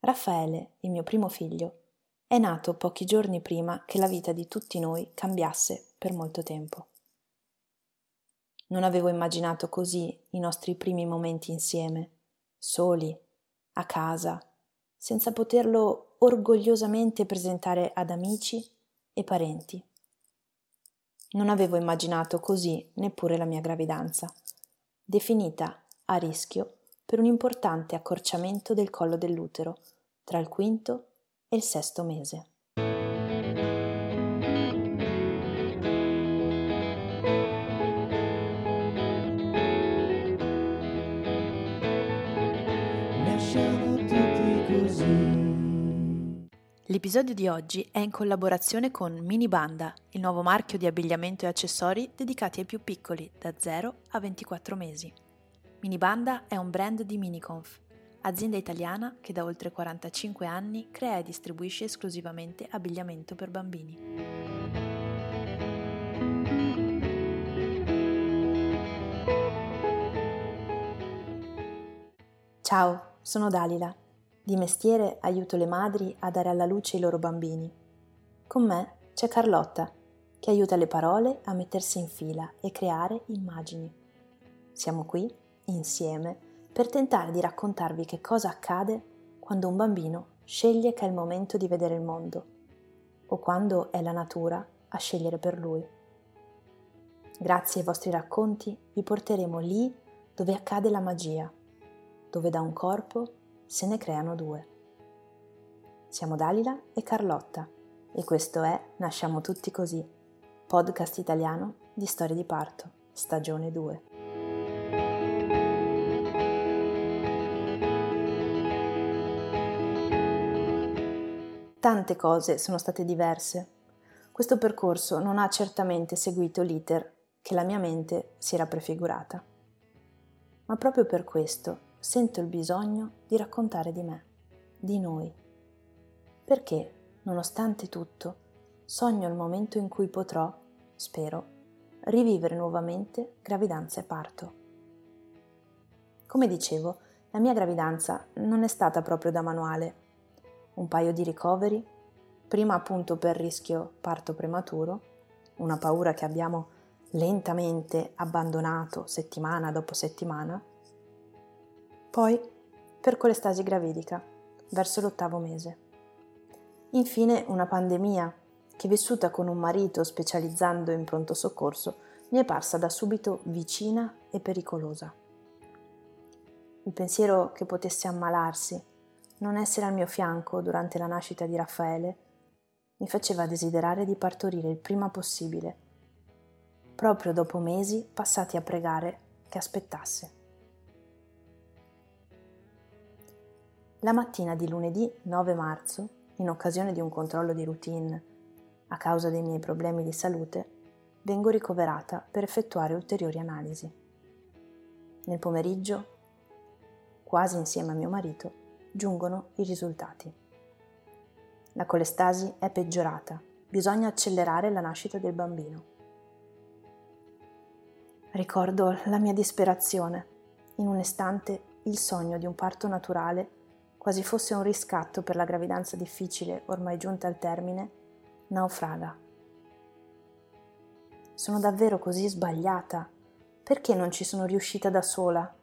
Raffaele, il mio primo figlio, è nato pochi giorni prima che la vita di tutti noi cambiasse per molto tempo. Non avevo immaginato così i nostri primi momenti insieme, soli, a casa, senza poterlo orgogliosamente presentare ad amici e parenti. Non avevo immaginato così neppure la mia gravidanza, definita a rischio per un importante accorciamento del collo dell'utero tra il quinto e il sesto mese. L'episodio di oggi è in collaborazione con Minibanda, il nuovo marchio di abbigliamento e accessori dedicati ai più piccoli, da 0 a 24 mesi. Minibanda è un brand di Miniconf, azienda italiana che da oltre 45 anni crea e distribuisce esclusivamente abbigliamento per bambini. Ciao, sono Dalila di mestiere aiuto le madri a dare alla luce i loro bambini. Con me c'è Carlotta, che aiuta le parole a mettersi in fila e creare immagini. Siamo qui, insieme, per tentare di raccontarvi che cosa accade quando un bambino sceglie che è il momento di vedere il mondo, o quando è la natura a scegliere per lui. Grazie ai vostri racconti vi porteremo lì dove accade la magia, dove da un corpo se ne creano due. Siamo Dalila e Carlotta e questo è Nasciamo tutti così, podcast italiano di storie di parto, stagione 2. Tante cose sono state diverse. Questo percorso non ha certamente seguito l'iter che la mia mente si era prefigurata. Ma proprio per questo sento il bisogno di raccontare di me, di noi, perché, nonostante tutto, sogno il momento in cui potrò, spero, rivivere nuovamente gravidanza e parto. Come dicevo, la mia gravidanza non è stata proprio da manuale. Un paio di ricoveri, prima appunto per rischio parto prematuro, una paura che abbiamo lentamente abbandonato settimana dopo settimana, poi per colestasi gravidica, verso l'ottavo mese. Infine una pandemia che vissuta con un marito specializzando in pronto soccorso mi è parsa da subito vicina e pericolosa. Il pensiero che potesse ammalarsi, non essere al mio fianco durante la nascita di Raffaele, mi faceva desiderare di partorire il prima possibile, proprio dopo mesi passati a pregare che aspettasse. La mattina di lunedì 9 marzo, in occasione di un controllo di routine a causa dei miei problemi di salute, vengo ricoverata per effettuare ulteriori analisi. Nel pomeriggio, quasi insieme a mio marito, giungono i risultati. La colestasi è peggiorata, bisogna accelerare la nascita del bambino. Ricordo la mia disperazione, in un istante il sogno di un parto naturale quasi fosse un riscatto per la gravidanza difficile ormai giunta al termine, naufraga. Sono davvero così sbagliata? Perché non ci sono riuscita da sola?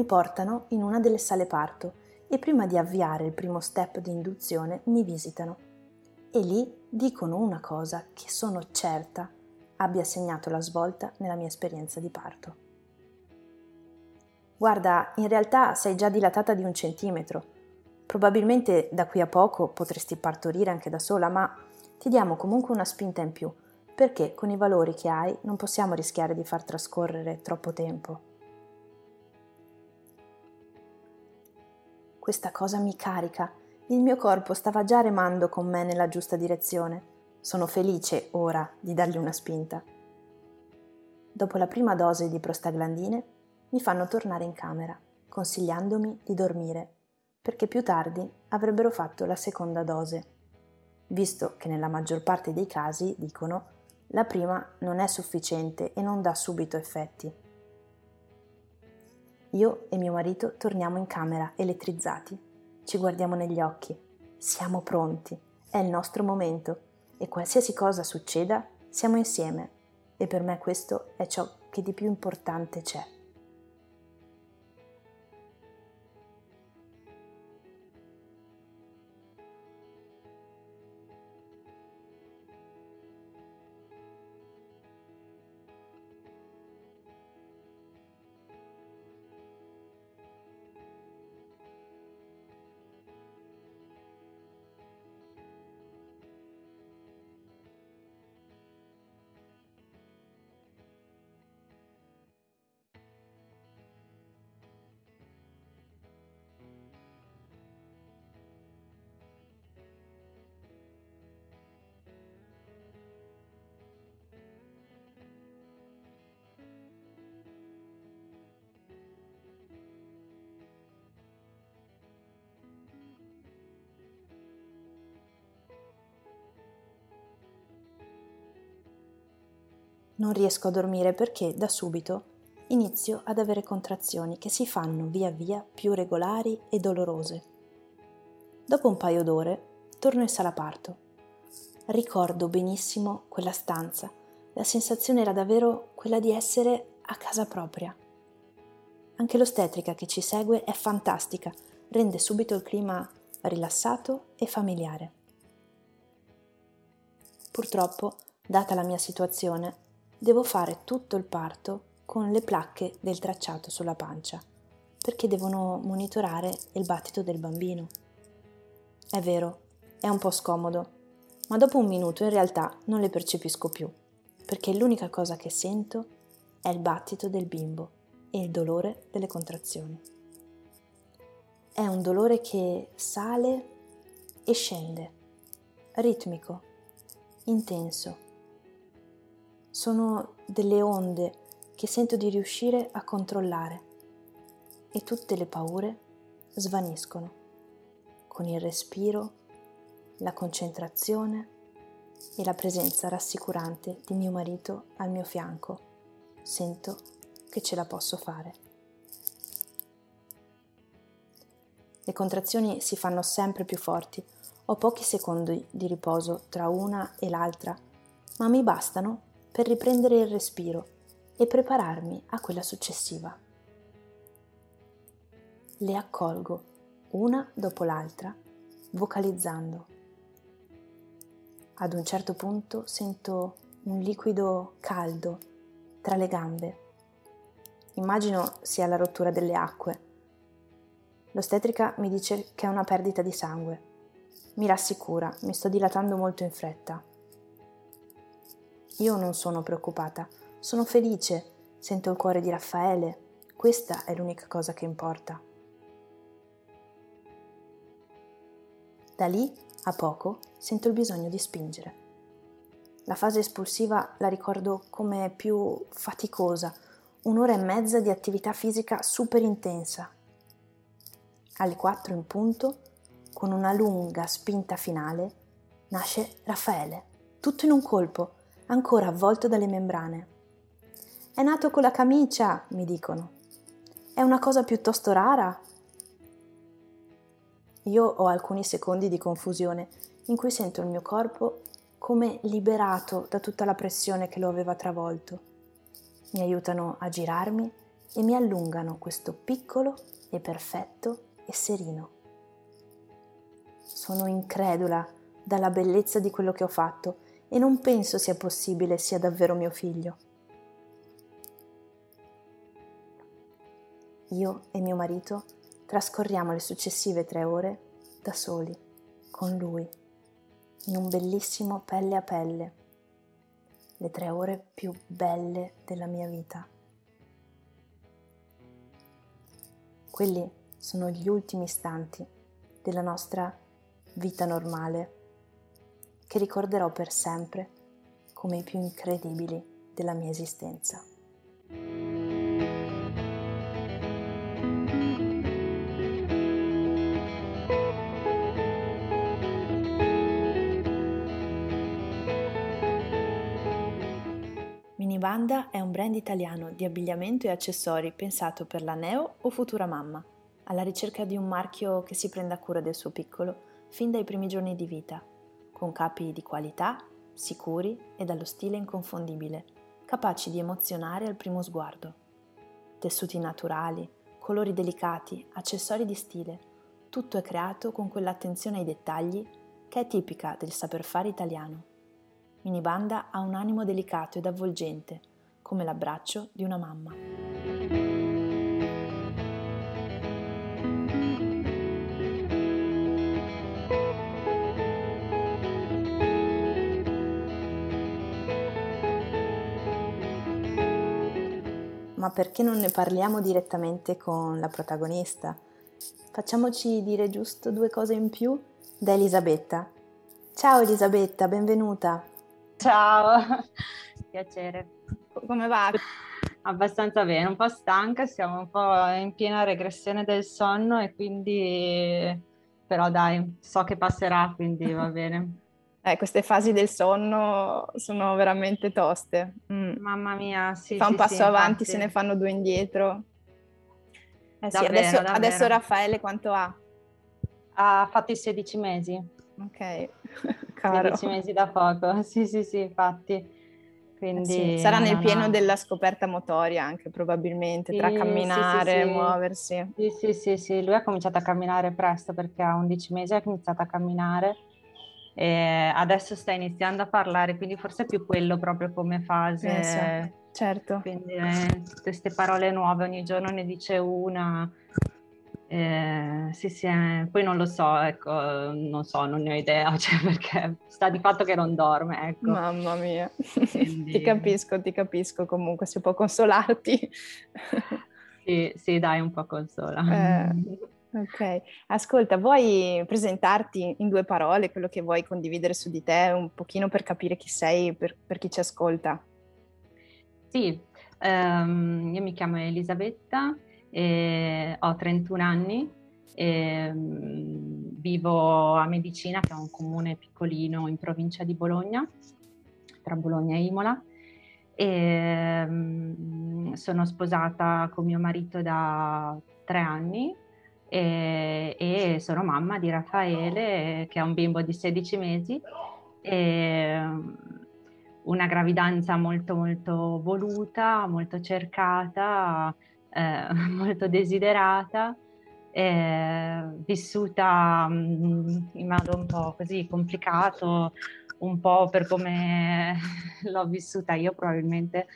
Mi portano in una delle sale parto e prima di avviare il primo step di induzione mi visitano. E lì dicono una cosa che sono certa abbia segnato la svolta nella mia esperienza di parto. Guarda, in realtà sei già dilatata di un centimetro. Probabilmente da qui a poco potresti partorire anche da sola, ma ti diamo comunque una spinta in più, perché con i valori che hai non possiamo rischiare di far trascorrere troppo tempo. Questa cosa mi carica. Il mio corpo stava già remando con me nella giusta direzione sono felice ora di dargli una spinta. Dopo la prima dose di prostaglandine mi fanno tornare in camera, consigliandomi di dormire, perché più tardi avrebbero fatto la seconda dose, visto che nella maggior parte dei casi, dicono, la prima non è sufficiente e non dà subito effetti. Io e mio marito torniamo in camera elettrizzati, ci guardiamo negli occhi, siamo pronti, è il nostro momento. E qualsiasi cosa succeda siamo insieme. E per me questo è ciò che di più importante c'è. Non riesco a dormire perché da subito inizio ad avere contrazioni che si fanno via via più regolari e dolorose. Dopo un paio d'ore torno in sala parto. Ricordo benissimo quella stanza. La sensazione era davvero quella di essere a casa propria. Anche l'ostetrica che ci segue è fantastica, rende subito il clima rilassato e familiare. Purtroppo, data la mia situazione, devo fare tutto il parto con le placche del tracciato sulla pancia, perché devono monitorare il battito del bambino. È vero, è un po' scomodo, ma dopo un minuto in realtà non le percepisco più, perché l'unica cosa che sento è il battito del bimbo e il dolore delle contrazioni. È un dolore che sale e scende, ritmico, intenso sono delle onde che sento di riuscire a controllare e tutte le paure svaniscono con il respiro, la concentrazione e la presenza rassicurante di mio marito al mio fianco. Sento che ce la posso fare. Le contrazioni si fanno sempre più forti. Ho pochi secondi di riposo tra una e l'altra, ma mi bastano per riprendere il respiro e prepararmi a quella successiva. Le accolgo una dopo l'altra, vocalizzando. Ad un certo punto sento un liquido caldo tra le gambe. Immagino sia la rottura delle acque. L'ostetrica mi dice che è una perdita di sangue. Mi rassicura, mi sto dilatando molto in fretta. Io non sono preoccupata, sono felice, sento il cuore di Raffaele, questa è l'unica cosa che importa. Da lì, a poco, sento il bisogno di spingere. La fase espulsiva la ricordo come più faticosa, un'ora e mezza di attività fisica super intensa. Alle 4 in punto, con una lunga spinta finale, nasce Raffaele, tutto in un colpo, ancora avvolto dalle membrane. È nato con la camicia, mi dicono. È una cosa piuttosto rara. Io ho alcuni secondi di confusione in cui sento il mio corpo come liberato da tutta la pressione che lo aveva travolto. Mi aiutano a girarmi e mi allungano questo piccolo e perfetto e serino. Sono incredula dalla bellezza di quello che ho fatto e non penso sia possibile sia davvero mio figlio. Io e mio marito trascorriamo le successive tre ore da soli, con lui, in un bellissimo pelle a pelle, le tre ore più belle della mia vita. Quelli sono gli ultimi istanti della nostra vita normale che ricorderò per sempre come i più incredibili della mia esistenza. Minibanda è un brand italiano di abbigliamento e accessori pensato per la neo o futura mamma, alla ricerca di un marchio che si prenda cura del suo piccolo fin dai primi giorni di vita, con capi di qualità, sicuri e dallo stile inconfondibile, capaci di emozionare al primo sguardo. Tessuti naturali, colori delicati, accessori di stile, tutto è creato con quell'attenzione ai dettagli che è tipica del saper fare italiano. Minibanda ha un animo delicato ed avvolgente, come l'abbraccio di una mamma. Ma perché non ne parliamo direttamente con la protagonista? Facciamoci dire giusto due cose in più da Elisabetta. Ciao Elisabetta, benvenuta. Ciao, piacere. Come va? Abbastanza bene, un po' stanca, siamo un po' in piena regressione del sonno e quindi però dai, so che passerà, quindi va bene. Eh, queste fasi del sonno sono veramente toste. Mm. Mamma mia, sì. Fa un sì, passo sì, avanti, infatti. se ne fanno due indietro. Eh Davvero, adesso, adesso Raffaele quanto ha? Ha fatto i 16 mesi, Ok, caro. 16 mesi da poco, sì sì sì, infatti. Eh Quindi, sì, sarà nel no, pieno no. della scoperta motoria anche probabilmente, tra Sì, sì, camminare, sì. muoversi. Sì, sì, sì, sì, lui ha cominciato a camminare presto perché a 11 mesi ha iniziato a camminare e adesso sta iniziando a parlare, quindi forse è più quello proprio come fase. Pensa. Certo. Quindi eh, tutte queste parole nuove, ogni giorno ne dice una. Eh, sì, sì, eh, poi non lo so, ecco, non so, non ne ho idea, cioè perché sta di fatto che non dorme, ecco. Mamma mia, Quindi- ti capisco, ti capisco comunque, si può consolarti. Sì, sì, dai, un po' consola. Eh. Ok, ascolta, vuoi presentarti in due parole quello che vuoi condividere su di te, un pochino per capire chi sei, per, per chi ci ascolta? Sì, ehm, io mi chiamo Elisabetta, e ho 31 anni, e, mm, vivo a Medicina, che è un comune piccolino in provincia di Bologna, tra Bologna e Imola. E, mm, sono sposata con mio marito da tre anni e, e sono mamma di Raffaele, che ha un bimbo di 16 mesi. E, mm, una gravidanza molto molto voluta, molto cercata, eh, molto desiderata, eh, vissuta mm, in modo un po' così complicato, un po' per come l'ho vissuta io probabilmente,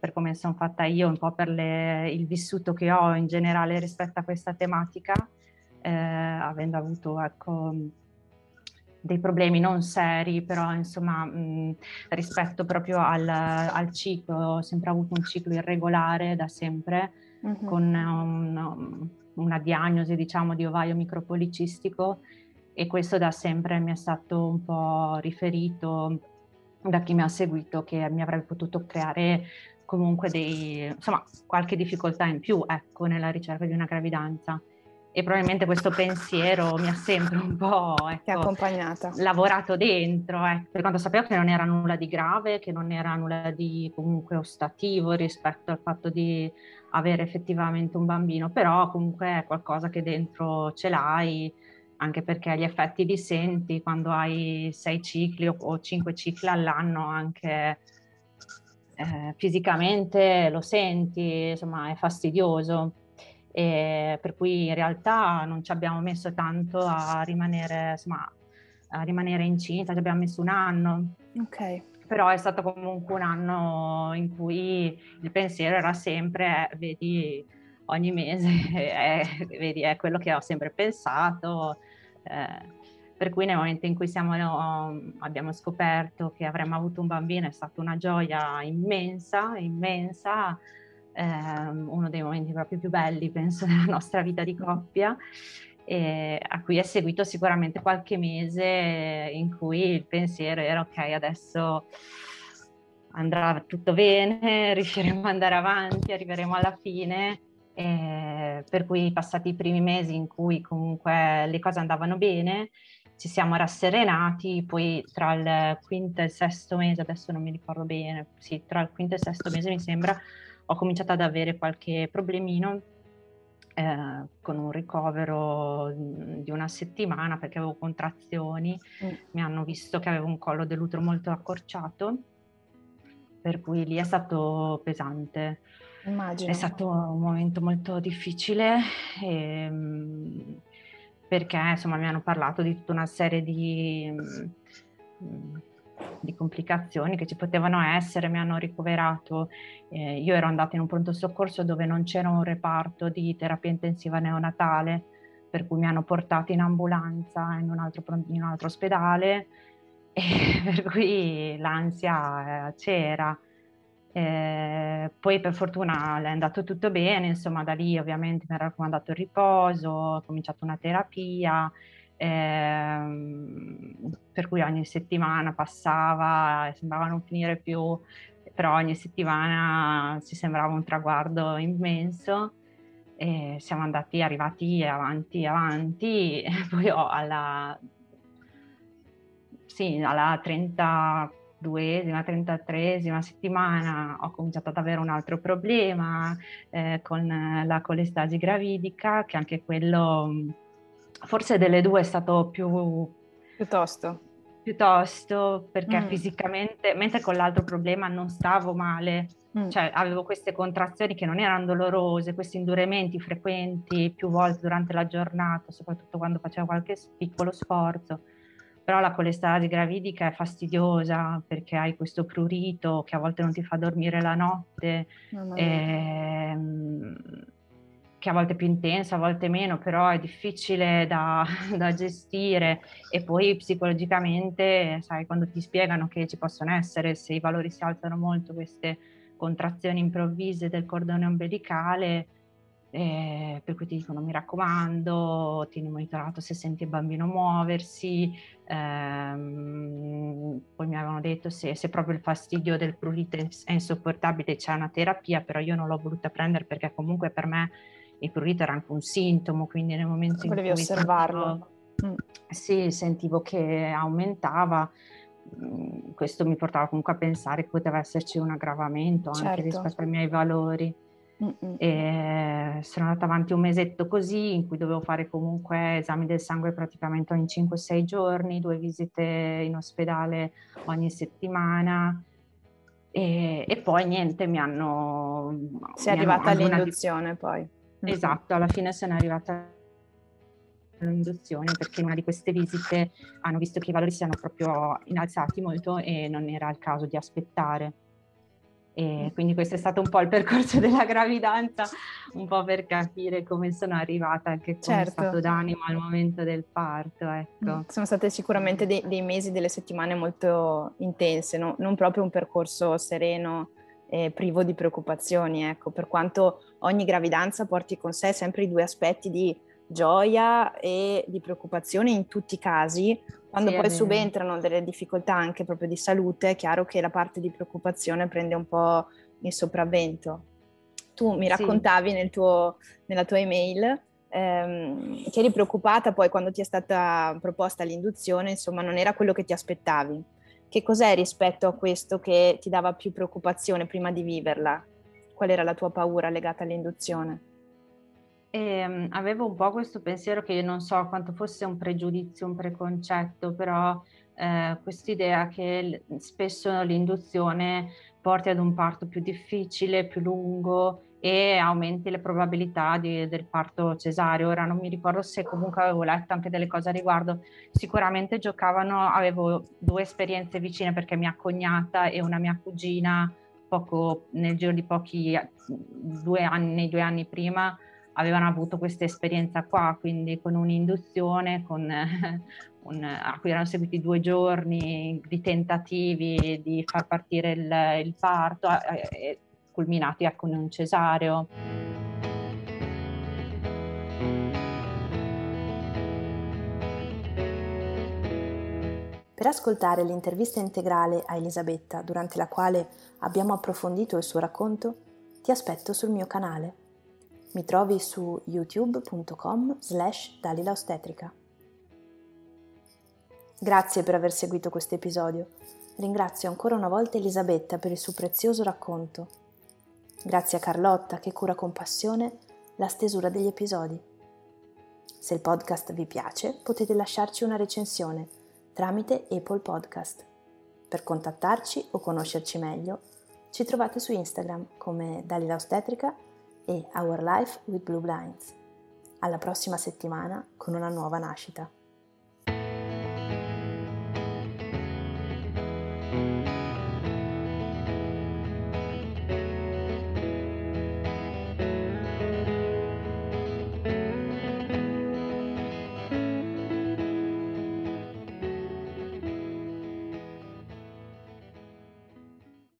per come sono fatta io, un po' per le- il vissuto che ho in generale rispetto a questa tematica, eh, avendo avuto ecco, dei problemi non seri, però insomma mh, rispetto proprio al, al ciclo, ho sempre avuto un ciclo irregolare da sempre, Mhm. con un- una diagnosi diciamo di ovaio micropolicistico e questo da sempre mi è stato un po' riferito da chi mi ha seguito che mi avrebbe potuto creare comunque dei, insomma, qualche difficoltà in più, ecco, nella ricerca di una gravidanza. E probabilmente questo pensiero mi ha sempre un po', ecco, lavorato dentro, eh, per quanto sapevo che non era nulla di grave, che non era nulla di comunque ostativo rispetto al fatto di avere effettivamente un bambino, però comunque è qualcosa che dentro ce l'hai, anche perché gli effetti li senti quando hai sei cicli o, o cinque cicli all'anno, anche eh, fisicamente lo senti, insomma è fastidioso. E per cui in realtà non ci abbiamo messo tanto a rimanere, insomma, a rimanere incinta, ci abbiamo messo un anno, Ok, però è stato comunque un anno in cui il pensiero era sempre, eh, vedi, ogni mese, eh, vedi, è quello che ho sempre pensato. eh, per cui nel momento in cui siamo, abbiamo scoperto che avremmo avuto un bambino è stata una gioia immensa, immensa, ehm, uno dei momenti proprio più belli, penso, della nostra vita di coppia e a cui è seguito sicuramente qualche mese in cui il pensiero era ok, adesso andrà tutto bene, riusciremo ad andare avanti, arriveremo alla fine. E per cui passati i primi mesi in cui comunque le cose andavano bene, ci siamo rasserenati, poi tra il quinto e il sesto mese, adesso non mi ricordo bene, sì, tra il quinto e il sesto mese mi sembra, ho cominciato ad avere qualche problemino eh, con un ricovero di una settimana perché avevo contrazioni, mm. mi hanno visto che avevo un collo dell'utero molto accorciato, per cui lì è stato pesante. Immagino. È stato un momento molto difficile. E, ehm, perché insomma mi hanno parlato di tutta una serie di, mm, di complicazioni che ci potevano essere, mi hanno ricoverato. Eh, io ero andata in un pronto soccorso dove non c'era un reparto di terapia intensiva neonatale, per cui mi hanno portato in ambulanza in un altro, in un altro ospedale, e per cui l'ansia eh, c'era. Eh, poi per fortuna è andato tutto bene, insomma da lì ovviamente mi era raccomandato il riposo, ho cominciato una terapia, ehm, per cui ogni settimana passava, sembrava non finire più, però ogni settimana ci sembrava un traguardo immenso e siamo andati, arrivati avanti, avanti, e poi alla, sì, alla 30 duesima, trentatreesima settimana ho cominciato ad avere un altro problema eh, con la colestasi gravidica, che anche quello forse delle due è stato più... Piuttosto. Piuttosto perché mm. fisicamente, mentre con l'altro problema non stavo male, mm. cioè avevo queste contrazioni che non erano dolorose, questi indurimenti frequenti più volte durante la giornata, soprattutto quando facevo qualche piccolo sforzo però la colestasi gravidica è fastidiosa perché hai questo prurito che a volte non ti fa dormire la notte, ehm, che a volte è più intenso, a volte meno, però è difficile da, da, gestire. E poi psicologicamente, sai, quando ti spiegano che ci possono essere, se i valori si alzano molto, queste contrazioni improvvise del cordone ombelicale, eh, per cui ti dicono mi raccomando, tieni monitorato se senti il bambino muoversi, ehm, poi mi avevano detto se, se, proprio il fastidio del prurite è insopportabile c'è una terapia, però io non l'ho voluta prendere perché comunque per me il prurito era anche un sintomo, quindi nel momento Volevi in cui... osservarlo. Sentivo, mm. Sì, sentivo che aumentava, mm, questo mi portava comunque a pensare che poteva esserci un aggravamento certo. anche rispetto ai miei valori. Sono andata avanti un mesetto così in cui dovevo fare comunque esami del sangue praticamente ogni 5-6 giorni, due visite in ospedale ogni settimana e, e poi niente, mi hanno... Sei arrivata all'induzione di... poi. Esatto, alla fine sono arrivata all'induzione perché in una di queste visite hanno visto che i valori si erano proprio innalzati molto e non era il caso di aspettare. E mm. quindi questo è stato un po' il percorso della gravidanza, un po' per capire come sono arrivata, anche come certo. stato d'animo al momento del parto. Ecco. Mm, sono state sicuramente dei, dei mesi, delle settimane molto intense, no? non proprio un percorso sereno eh, privo di preoccupazioni, ecco, per quanto ogni gravidanza porti con sé sempre i due aspetti di gioia e di preoccupazione in tutti i casi, quando sì, poi subentrano delle difficoltà anche proprio di salute, è chiaro che la parte di preoccupazione prende un po' il sopravvento. Tu mi raccontavi sì. nel tuo, nella tua email ehm, che eri preoccupata poi quando ti è stata proposta l'induzione, insomma non era quello che ti aspettavi. Che cos'è rispetto a questo che ti dava più preoccupazione prima di viverla? Qual era la tua paura legata all'induzione? Ehm, avevo un po' questo pensiero che non so quanto fosse un pregiudizio, un preconcetto, però eh, quest'idea che l- spesso l'induzione porti ad un parto più difficile, più lungo e aumenti le probabilità di, del parto cesareo. Ora non mi ricordo se comunque avevo letto anche delle cose a riguardo, sicuramente giocavano, avevo due esperienze vicine perché mia cognata e una mia cugina poco, nel giro di pochi due anni, due anni prima avevano avuto questa esperienza qua, quindi con un'induzione, con, un, a cui erano seguiti due giorni di tentativi di far partire il, il parto, eh, culminati con un cesareo. Per ascoltare l'intervista integrale a Elisabetta, durante la quale abbiamo approfondito il suo racconto, ti aspetto sul mio canale. Mi trovi su youtube.com slash dalilaostetrica. Grazie per aver seguito questo episodio. Ringrazio ancora una volta Elisabetta per il suo prezioso racconto. Grazie a Carlotta che cura con passione la stesura degli episodi. Se il podcast vi piace potete lasciarci una recensione tramite Apple Podcast. Per contattarci o conoscerci meglio ci trovate su Instagram come Dalila Ostetrica e Our Life with Blue Blinds. Alla prossima settimana con una nuova nascita.